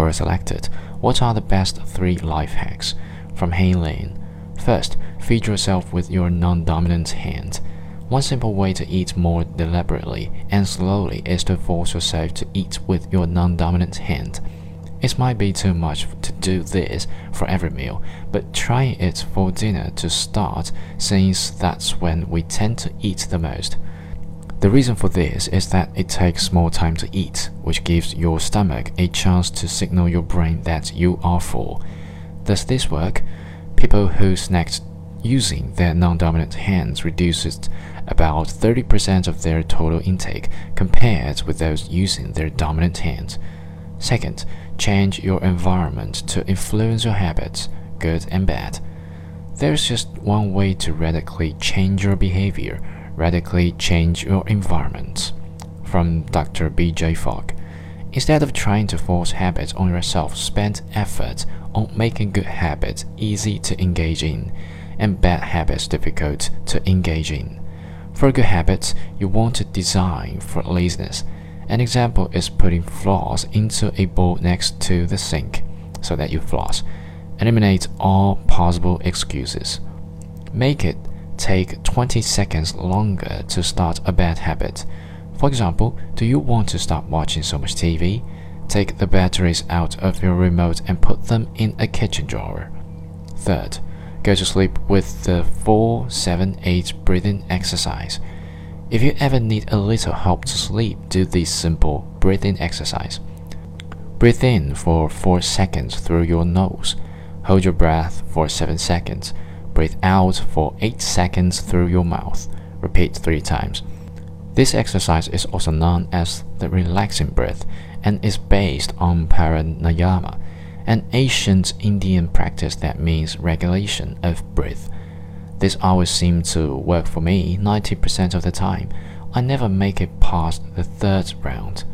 Quora selected What are the best three life hacks? From Hey Lane. First, feed yourself with your non dominant hand. One simple way to eat more deliberately and slowly is to force yourself to eat with your non dominant hand. It might be too much to do this for every meal, but try it for dinner to start, since that's when we tend to eat the most. The reason for this is that it takes more time to eat, which gives your stomach a chance to signal your brain that you are full. Does this work? People who snacked using their non-dominant hands reduces about 30% of their total intake compared with those using their dominant hands. Second, change your environment to influence your habits, good and bad. There's just one way to radically change your behavior, radically change your environment. From Dr. B.J. Fogg. Instead of trying to force habits on yourself, spend effort on making good habits easy to engage in and bad habits difficult to engage in. For good habits, you want to design for laziness. An example is putting floss into a bowl next to the sink so that you floss. Eliminate all possible excuses. Make it take 20 seconds longer to start a bad habit. For example, do you want to stop watching so much TV? Take the batteries out of your remote and put them in a kitchen drawer. Third, Go to sleep with the 4 7 8 breathing exercise. If you ever need a little help to sleep, do this simple breathing exercise. Breathe in for 4 seconds through your nose. Hold your breath for 7 seconds. Breathe out for 8 seconds through your mouth. Repeat 3 times. This exercise is also known as the relaxing breath and is based on pranayama an ancient Indian practice that means regulation of breath. This always seems to work for me 90% of the time. I never make it past the third round.